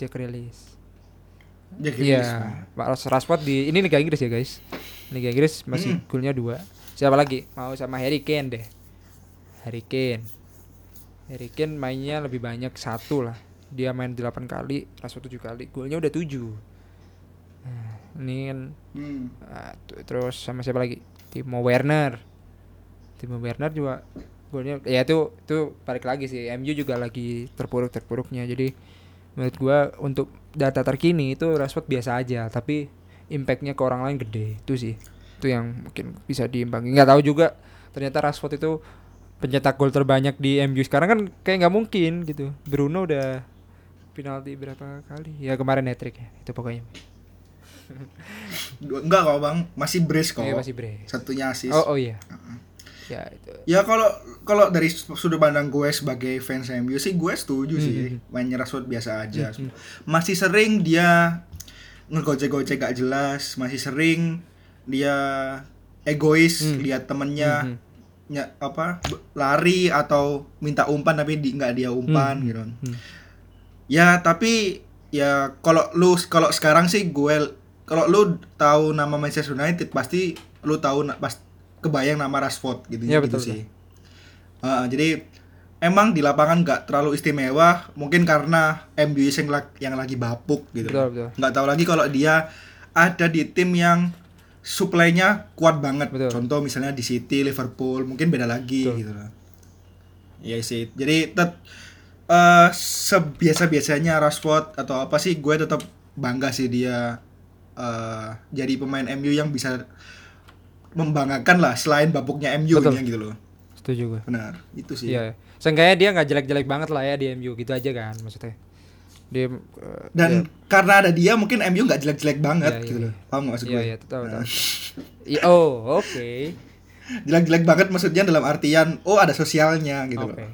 Jack Grealish. Iya, Grealish. Pak Ras- Rashford di ini Liga Inggris ya guys. Liga Inggris masih Hmm. golnya dua. Siapa lagi? Mau sama Harry Kane deh. Harry Kane. Harry Kane mainnya lebih banyak satu lah. Dia main 8 kali, Rashford 7 kali. Golnya udah 7. Nah, ini kan Hmm. ah, tu- terus sama siapa lagi? Timo Werner. Timo Werner juga golnya ya itu itu balik lagi sih. MU juga lagi terpuruk-terpuruknya. Jadi menurut gua untuk data terkini itu Rashford biasa aja, tapi impactnya ke orang lain gede. Itu sih. Itu yang mungkin bisa diimbangi. nggak tahu juga ternyata Rashford itu pencetak gol terbanyak di MU sekarang kan kayak nggak mungkin gitu. Bruno udah penalti berapa kali? Ya kemarin hat trick ya. Itu pokoknya. Enggak kok bang, masih brace kok. Kayak masih brace. Satunya asis. Oh, oh iya. Ya itu. Ya kalau kalau dari sudut pandang gue sebagai fans MU sih gue setuju Hmm, sih hmm, mainnya Rashford biasa aja. Hmm, hmm. Masih sering dia ngegocek-gocek gak jelas, masih sering dia egois Hmm. lihat temennya Hmm, nya- apa lari atau minta umpan tapi di, nggak dia umpan Hmm, gitu. hmm. Ya tapi ya kalau lu kalau sekarang sih gue kalau lu tahu nama Manchester United pasti lu tahu pas kebayang nama Rashford gitu Ya, gitu betul, sih. Heeh, jadi emang di lapangan nggak terlalu istimewa mungkin karena MU yang, yang lagi bapuk gitu. Betul, betul. Nggak tahu lagi kalau dia ada di tim yang suplainya kuat banget. Betul. Contoh misalnya di City, Liverpool, mungkin beda lagi Betul. gitu loh. Iya sih. Jadi tet eh sebiasa-biasanya Rashford atau apa sih gue tetap bangga sih dia eh jadi pemain MU yang bisa membanggakan lah selain babuknya MU Betul. nya gitu loh. Setuju gue. Benar. Itu sih. Iya. Seenggaknya dia nggak jelek-jelek banget lah ya di MU gitu aja kan maksudnya. Dia eh, Dan karena ada dia mungkin MU nggak jelek-jelek banget Iya, gitu iya. loh. Paham nggak maksud Iya gue? iya tahu tahu. Nah. Iya, oh, oke. Jelek-jelek banget maksudnya dalam artian oh ada sosialnya gitu Oke. loh.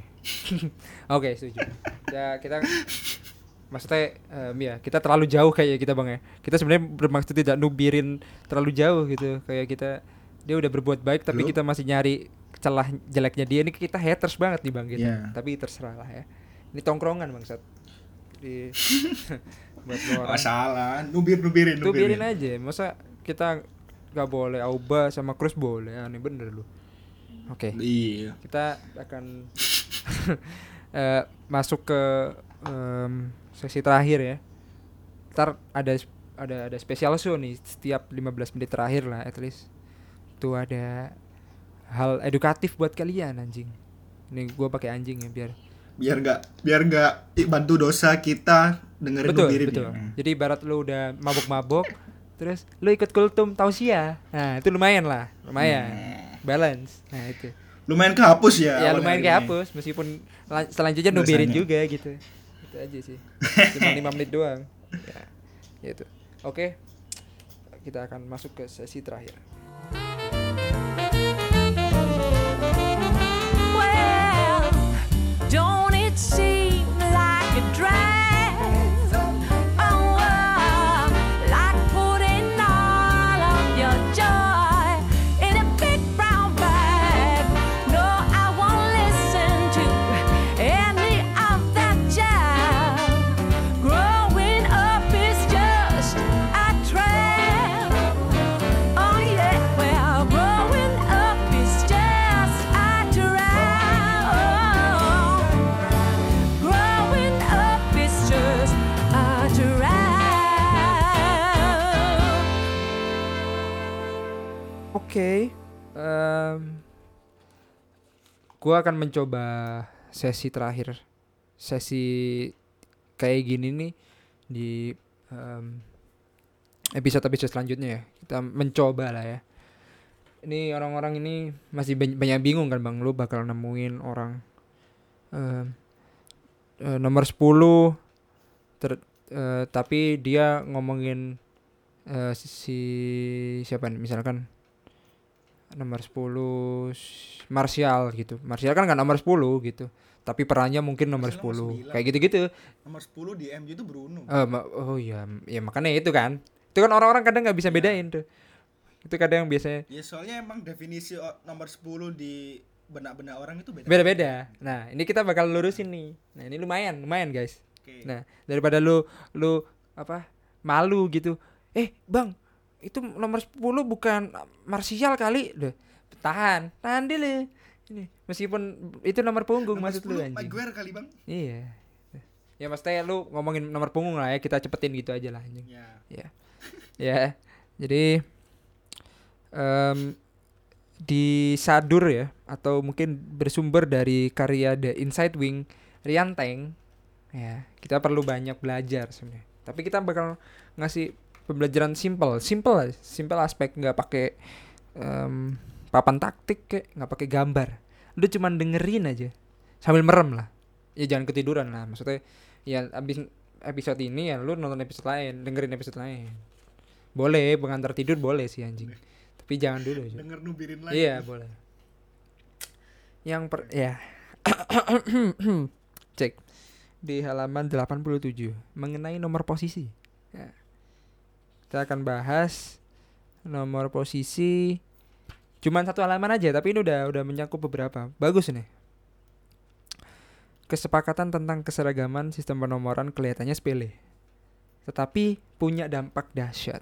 Oke, setuju. Ya, kita maksudnya em, ya, kita terlalu jauh kayak kita Bang ya. Kita sebenarnya bermaksud tidak nubirin terlalu jauh gitu. Kayak kita dia udah berbuat baik tapi Lu? kita masih nyari celah jeleknya dia ini kita haters banget nih Bang gitu. Iya. Tapi terserah lah ya. Ini tongkrongan Bang Sat. Di buat orang. Masalah, nubir-nubirin, Tuh biarin nubirin. aja. Masa kita nggak boleh Auba sama Cruz boleh. Aneh bener lu. Oke Iya. kita akan eh, masuk ke em, sesi terakhir ya. Ntar ada ada ada special show nih setiap 15 menit terakhir lah at least. Tuh ada hal edukatif buat kalian anjing. Ini gua pakai anjing ya biar Biar nggak biar nggak bantu dosa kita dengerin betul nubirin betul. ya. Jadi ibarat lu udah mabok-mabok terus lu ikut kultum tausiah. Nah, itu lumayan lah, lumayan. Balance. Nah, itu. Lumayan kehapus ya. ya lumayan hari kayak ini. hapus meskipun la- selanjutnya nubirin juga gitu itu aja sih cuma lima menit doang ya itu oke kita akan masuk ke sesi terakhir oke. Em, gua akan mencoba sesi terakhir sesi kayak gini nih di em, episode-episode selanjutnya ya. Kita mencoba lah ya. Ini orang-orang ini masih bany- banyak bingung kan bang. Lu bakal nemuin orang em, eh, nomor 10 ter- eh, tapi dia ngomongin eh, si siapa nih misalkan nomor 10 s- Martial gitu. Martial kan nggak nomor 10 gitu. Tapi perannya mungkin nomor Martial nomor 10 9. kayak gitu-gitu. Nomor 10 di MU itu Bruno. Ma- oh iya ya makanya itu kan. Itu kan orang-orang kadang nggak bisa bedain tuh. Itu kadang biasanya Ya soalnya emang definisi nomor 10 di benak-benak orang itu beda. beda-beda. Nah ini kita bakal lurusin nih. Nah ini lumayan lumayan guys. Oke. nah daripada lu lu apa malu gitu. Eh bang itu nomor 10 bukan Martial kali. Duh, tahan. Tahan dulu. Ini meskipun itu nomor punggung Nomor maksud lu 10 anjing. Maguire kali, Bang. iya. Ya maksudnya lu ngomongin nomor punggung lah ya kita cepetin gitu aja lah anjing. Ya. ya. Ya. Jadi em, di Sadur ya atau mungkin bersumber dari karya The Inside Wing Rian Teng ya kita perlu banyak belajar sebenarnya. Tapi kita bakal ngasih pembelajaran simple. Simple lah simple aspek. Nggak pakai em, papan taktik kayak nggak pakai gambar. Lu cuman dengerin aja sambil merem lah. Ya jangan ketiduran lah. Maksudnya ya abis episode ini ya lu nonton episode lain dengerin episode lain. Boleh pengantar tidur boleh sih anjing. Tapi jangan dulu aja. Denger nubirin lagi. Iya boleh. Yang per ya. Cek. Di halaman 87 mengenai nomor posisi. Ya. Kita akan bahas nomor posisi cuman satu halaman aja tapi ini udah udah mencakup beberapa. Bagus nih. Kesepakatan tentang keseragaman sistem penomoran kelihatannya sepele. Tetapi punya dampak dahsyat.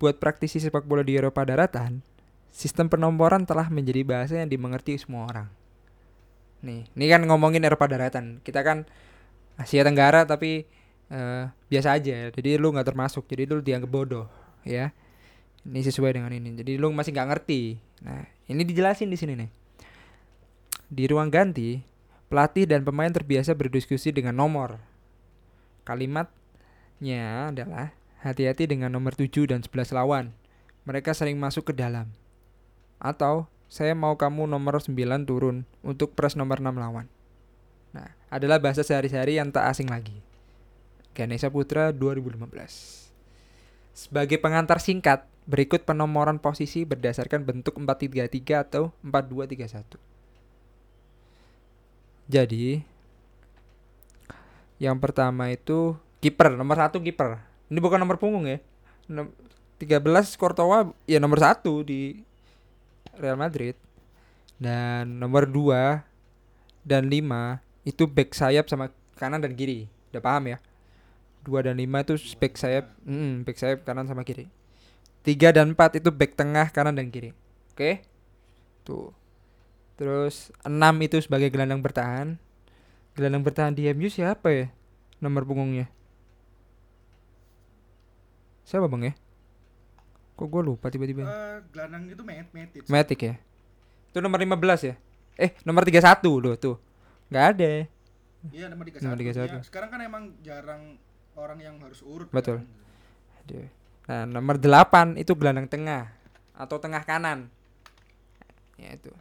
Buat praktisi sepak bola di Eropa daratan, sistem penomoran telah menjadi bahasa yang dimengerti semua orang. Nih, ini kan ngomongin Eropa daratan. Kita kan Asia Tenggara tapi eh, biasa aja. Jadi lu nggak termasuk. Jadi lu dianggap bodoh, ya. Ini sesuai dengan ini. Jadi lu masih nggak ngerti. Nah, ini dijelasin di sini nih. Di ruang ganti, pelatih dan pemain terbiasa berdiskusi dengan nomor. Kalimatnya adalah hati-hati dengan nomor 7 dan 11 lawan. Mereka sering masuk ke dalam. Atau saya mau kamu nomor 9 turun untuk press nomor 6 lawan. Nah, adalah bahasa sehari-hari yang tak asing lagi. Ganesha Putra 2015. Sebagai pengantar singkat, berikut penomoran posisi berdasarkan bentuk 433 atau 4231. Jadi, yang pertama itu kiper, nomor satu kiper. Ini bukan nomor punggung ya. Nom- 13 Courtois ya nomor satu di Real Madrid. Dan nomor 2 dan 5 itu back sayap sama kanan dan kiri. Udah paham ya? 2 dan 5 itu back sayap, mm, back sayap kanan sama kiri. 3 dan 4 itu back tengah kanan dan kiri. Oke? Tuh. Terus 6 itu sebagai gelandang bertahan. Gelandang bertahan di MU siapa ya? Nomor punggungnya. Siapa bang ya? Kok gue lupa tiba-tiba. Eh, gelandang itu Met Metic. Matic ya. Itu nomor 15 ya? Eh, nomor 31 loh tuh. Nggak ada. Iya nomor 31. Nomor 31. Ya, sekarang kan emang jarang orang yang harus urut. Betul. kan. Nah, nomor 8 itu gelandang tengah atau tengah kanan. Ya itu.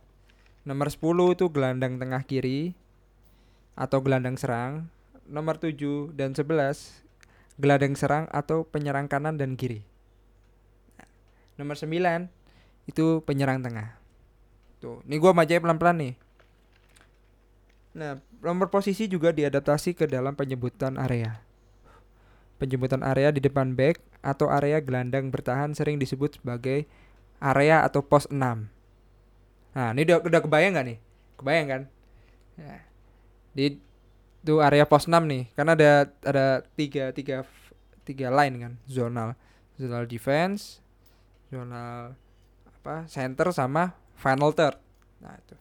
Nomor 10 itu gelandang tengah kiri atau gelandang serang. Nomor 7 dan 11 gelandang serang atau penyerang kanan dan kiri. Nomor 9 itu penyerang tengah. Tuh, ini gua majai pelan-pelan nih. Nah, nomor posisi juga diadaptasi ke dalam penyebutan area. Penyebutan area di depan back atau area gelandang bertahan sering disebut sebagai area atau pos 6. Nah, ini udah, udah kebayang gak nih? Kebayang kan? Nah, di itu area pos 6 nih, karena ada ada tiga tiga tiga line kan, zonal, zonal defense, zonal apa center sama final third. Nah, itu.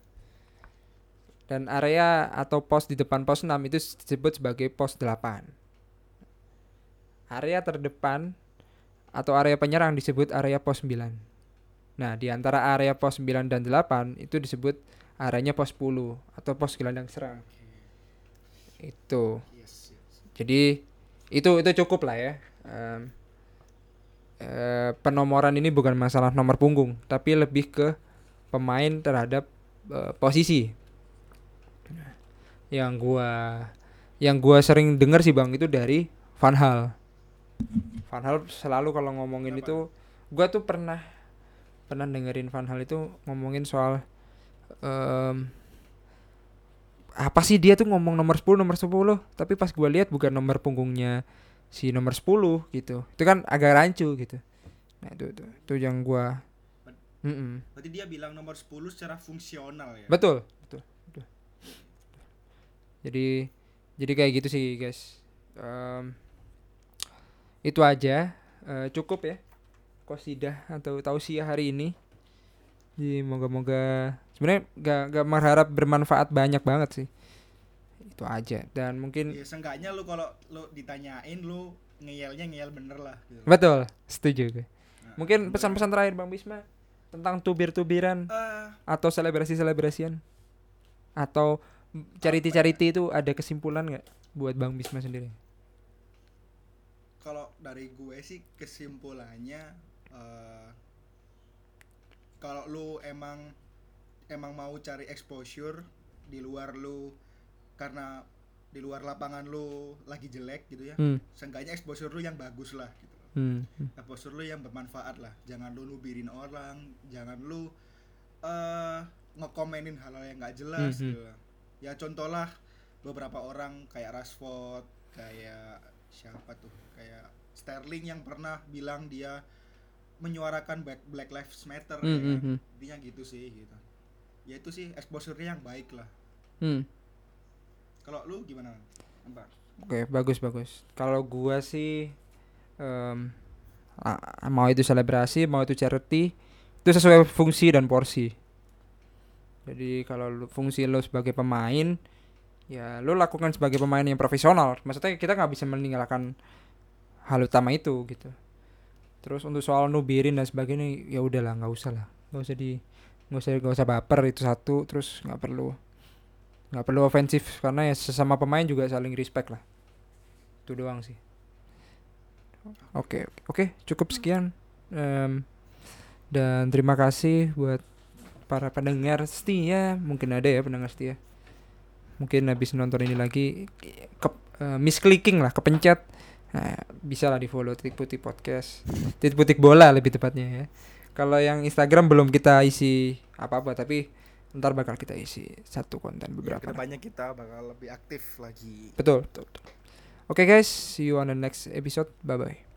Dan area atau pos di depan pos 6 itu disebut sebagai pos 8. Area terdepan atau area penyerang disebut area pos 9. Nah, di antara area pos 9 dan 8 itu disebut areanya pos 10 atau pos gelandang serang. Itu. Jadi itu itu cukup lah ya. Em, eh, penomoran ini bukan masalah nomor punggung, tapi lebih ke pemain terhadap eh, posisi. Yang gua yang gua sering dengar sih Bang itu dari Van Hal. Van Hal selalu kalau ngomongin Kenapa? itu gua tuh pernah pernah dengerin Van Hal itu ngomongin soal em, apa sih dia tuh ngomong nomor 10 nomor 10 tapi pas gua lihat bukan nomor punggungnya si nomor 10 gitu itu kan agak rancu gitu nah itu itu, itu yang gua Mm-mm. Berarti dia bilang nomor 10 secara fungsional ya. betul betul betul. jadi jadi kayak gitu sih guys Em, itu aja. Eh, cukup ya. Kosidah atau tausiah hari ini. Jadi moga-moga sebenarnya gak, gak berharap bermanfaat banyak banget sih. Itu aja. Dan mungkin Ya seenggaknya lu kalau lu ditanyain lu ngeyelnya ngeyel bener lah gitu. Betul, setuju gue. Nah, Mungkin pesan-pesan terakhir Bang Bisma tentang tubir-tubiran Eh, atau selebrasi-selebrasian? Atau charity-charity itu ada kesimpulan nggak buat Bang Bisma sendiri? Kalau dari gue sih kesimpulannya eh kalau lu emang emang mau cari exposure di luar lu karena di luar lapangan lu lagi jelek gitu ya Hmm. seenggaknya exposure lu yang bagus lah gitu Hmm. exposure lu yang bermanfaat lah jangan lu nubirin orang jangan lu eh ngekomenin hal-hal yang nggak jelas Mhm. gitu ya contohlah beberapa orang kayak Rashford kayak siapa tuh kayak Sterling yang pernah bilang dia menyuarakan Black, Black Lives Matter Hmm, ya hmm, kan? hmm. intinya gitu sih gitu ya itu sih exposure-nya yang baik lah Hmm. kalau lu gimana Apa? Oke, bagus bagus. Kalau gua sih a- mau itu selebrasi, mau itu charity, itu sesuai fungsi dan porsi. Jadi kalau lu, fungsi lo sebagai pemain, ya lo lakukan sebagai pemain yang profesional. Maksudnya kita nggak bisa meninggalkan hal utama itu gitu. terus untuk soal nubirin dan sebagainya ya udahlah nggak usah lah. Nggak usah di nggak usah nggak usah baper itu satu. Terus nggak perlu nggak perlu ofensif karena ya sesama pemain juga saling respect lah. Itu doang sih. Oke oke cukup sekian. Em, dan terima kasih buat para pendengar setia. Mungkin ada ya pendengar setia. Mungkin habis nonton ini lagi ke eh, misclicking lah kepencet Nah, bisa lah di follow titik putih podcast. Titik putih bola lebih tepatnya ya. Kalau yang Instagram belum kita isi apa apa tapi ntar bakal kita isi satu konten Ya, beberapa. ke depannya kita bakal lebih aktif lagi. betul betul, betul. oke guys see you on the next episode. Bye bye